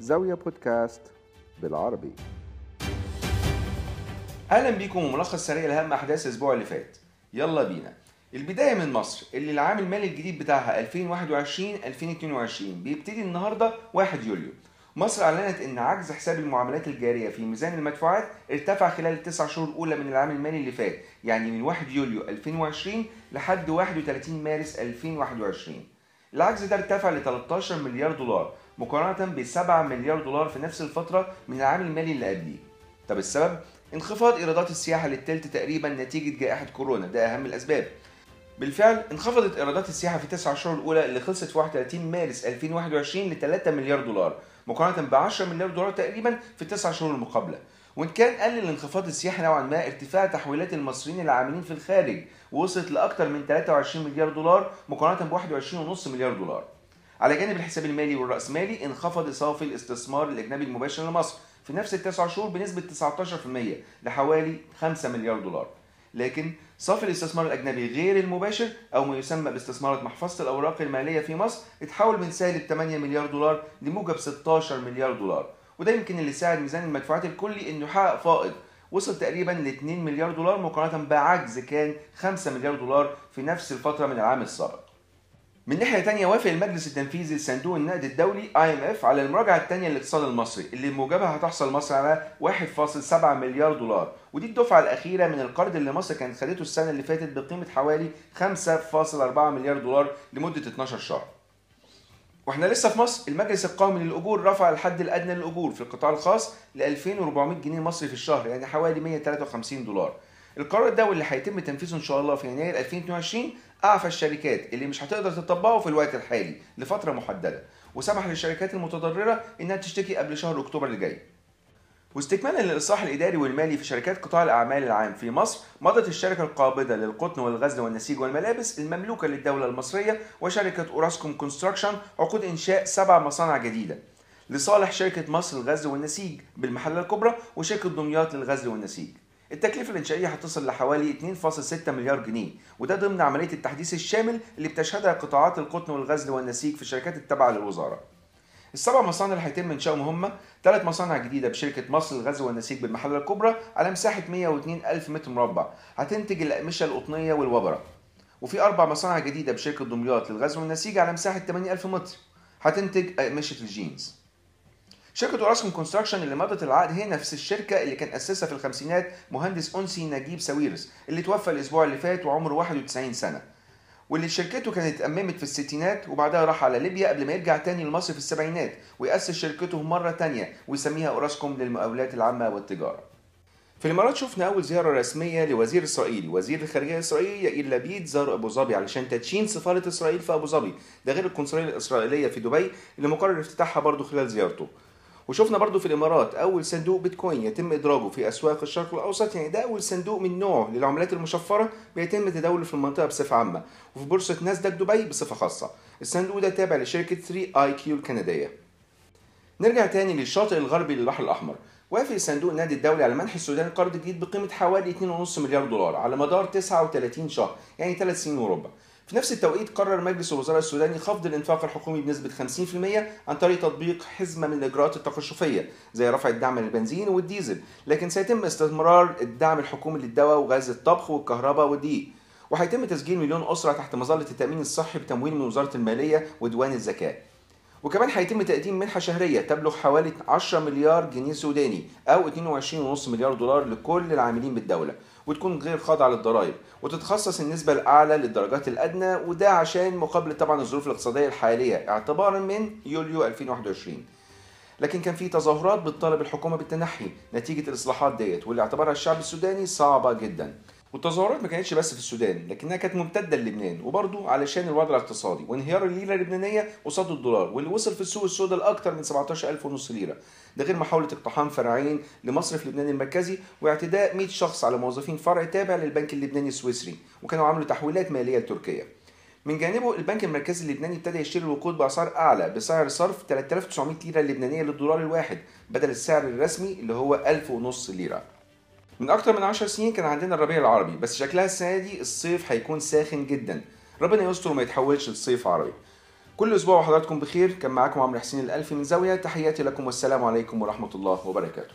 زاوية بودكاست بالعربي. أهلا بيكم وملخص سريع لأهم أحداث الأسبوع اللي فات. يلا بينا. البداية من مصر اللي العام المالي الجديد بتاعها 2021 2022 بيبتدي النهارده 1 يوليو. مصر أعلنت إن عجز حساب المعاملات الجارية في ميزان المدفوعات ارتفع خلال التسع شهور الأولى من العام المالي اللي فات يعني من 1 يوليو 2020 لحد 31 مارس 2021 العجز ده ارتفع ل 13 مليار دولار مقارنة ب 7 مليار دولار في نفس الفترة من العام المالي اللي قبليه. طب السبب؟ انخفاض إيرادات السياحة للتلت تقريبا نتيجة جائحة كورونا. ده أهم الأسباب. بالفعل انخفضت إيرادات السياحة في التسع شهور الأولى اللي خلصت في 31 مارس 2021 ل 3 مليار دولار مقارنة ب 10 مليار دولار تقريبا في التسع شهور المقابلة. وإن كان قلل انخفاض السياحه نوعا ما ارتفاع تحويلات المصريين العاملين في الخارج وصلت لاكثر من 23 مليار دولار مقارنة ب 21.5 مليار دولار. على جانب الحساب المالي والرأسمالي انخفض صافي الاستثمار الأجنبي المباشر لمصر في نفس التسع شهور بنسبة 19% لحوالي 5 مليار دولار. لكن صافي الاستثمار الأجنبي غير المباشر أو ما يسمى باستثمارات محفظة الأوراق المالية في مصر اتحول من سالب 8 مليار دولار لموجب 16 مليار دولار. وده يمكن اللي ساعد ميزان المدفوعات الكلي إنه يحقق فائض. وصل تقريبا ل 2 مليار دولار مقارنة بعجز كان 5 مليار دولار في نفس الفترة من العام السابق. من ناحية تانية وافق المجلس التنفيذي لصندوق النقد الدولي IMF على المراجعة التانية للاقتصاد المصري اللي بموجبها هتحصل مصر على 1.7 مليار دولار. ودي الدفعة الأخيرة من القرض اللي مصر كانت خدته السنة اللي فاتت بقيمة حوالي 5.4 مليار دولار لمدة 12 شهر. وإحنا لسه في مصر المجلس القومي للأجور رفع الحد الأدنى للأجور في القطاع الخاص ل 2400 جنيه مصري في الشهر يعني حوالي 153 دولار. القرار ده واللي هيتم تنفيذه إن شاء الله في يناير 2022 اعفى الشركات اللي مش هتقدر تطبقه في الوقت الحالي لفترة محددة. وسمح للشركات المتضررة إنها تشتكي قبل شهر أكتوبر اللي جاي واستكمالا للإصلاح الإداري والمالي في شركات قطاع الأعمال العام في مصر مضت الشركة القابضة للقطن والغزل والنسيج والملابس المملوكة للدولة المصرية وشركة أوراسكوم كونستراكشن عقود إنشاء سبع مصانع جديدة. لصالح شركة مصر للغزل والنسيج بالمحلة الكبرى وشركة دمياط للغزل والنسيج. التكلفة الإنشائية هتصل لحوالي 2.6 مليار جنيه وده ضمن عملية التحديث الشامل اللي بتشهدها قطاعات القطن والغزل والنسيج في الشركات التابعة للوزارة. السبع مصانع اللي هيتم إنشائهم هم ثلاث مصانع جديدة بشركة مصر للغزل والنسيج بالمحلة الكبرى على مساحة 102 ألف متر مربع هتنتج الأقمشة القطنية والوبرة. وفي أربع مصانع جديدة بشركة دمياط للغزل والنسيج على مساحة 80 ألف متر هتنتج أقمشة الجينز. شركة اوراسكوم كونستراكشن اللي مضت العقد هي نفس الشركة اللي كان أسسها في الخمسينات مهندس أنسي نجيب ساويرس اللي توفى الأسبوع اللي فات وعمره 91 سنة. واللي شركته كانت اتأممت في الستينات وبعدها راح على ليبيا قبل ما يرجع تاني لمصر في السبعينات ويأسس شركته مرة تانية ويسميها أوراسكوم للمقاولات العامة والتجارة. في الإمارات شفنا أول زيارة رسمية لوزير إسرائيلي وزير الخارجية الإسرائيلي يائير لبيد زار أبو ظبي علشان تدشين سفارة إسرائيل في أبو ظبي. ده غير القنصلية الإسرائيلية في دبي اللي مقرر افتتاحها برضه خلال زيارته. وشفنا برضو في الإمارات أول صندوق بيتكوين يتم إدراجه في أسواق الشرق الأوسط يعني ده أول صندوق من نوعه للعملات المشفرة بيتم تداوله في المنطقة بصفة عامة وفي بورصة ناسداك دبي بصفة خاصة. الصندوق ده تابع لشركة 3 آي كيو الكندية. نرجع تاني للشاطئ الغربي للبحر الأحمر. وافق صندوق النادي الدولي على منح السودان قرض جديد بقيمة حوالي 2.5 مليار دولار على مدار 39 شهر يعني 3 سنين وربع. في نفس التوقيت قرر مجلس الوزراء السوداني خفض الانفاق الحكومي بنسبة 50% عن طريق تطبيق حزمة من الإجراءات التقشفية زي رفع الدعم للبنزين والديزل لكن سيتم استمرار الدعم الحكومي للدواء وغاز الطبخ والكهرباء والدقيق. وهيتم تسجيل مليون أسرة تحت مظلة التأمين الصحي بتمويل من وزارة المالية وديوان الزكاة. وكمان هيتم تقديم منحة شهرية تبلغ حوالي 10 مليار جنيه سوداني أو 22.5 مليار دولار لكل العاملين بالدولة وتكون غير خاضعة للضرائب. وتتخصص النسبة الأعلى للدرجات الأدنى وده عشان مقابلة طبعا الظروف الاقتصادية الحالية اعتبارا من يوليو 2021 لكن كان في تظاهرات بتطالب الحكومة بالتنحي نتيجة الإصلاحات ديت واللي اعتبرها الشعب السوداني صعبة جدا. والتظاهرات ما كانتش بس في السودان لكنها كانت ممتدة للبنان وبرضه علشان الوضع الاقتصادي. وانهيار الليره اللبنانية قصاد الدولار واللي وصل في السوق السوداء لاكثر من 17000 ونص ليرة. ده غير محاولة اقتحام فرعين لمصرف لبنان المركزي واعتداء 100 شخص على موظفين فرع تابع للبنك اللبناني السويسري وكانوا عملوا تحويلات مالية لتركيا. من جانبه البنك المركزي اللبناني ابتدى يشتري الوقود بأسعار أعلى بسعر صرف 3900 ليرة لبنانيه للدولار الواحد بدل السعر الرسمي اللي هو 1000 ونص ليرة. من أكتر من 10 سنين كان عندنا الربيع العربي بس شكلها السنة دي الصيف هيكون ساخن جدا. ربنا يستر وما يتحولش لصيف عربي. كل أسبوع وحضراتكم بخير. كان معاكم عمرو حسين الألفي من زاوية تحياتي لكم والسلام عليكم ورحمة الله وبركاته.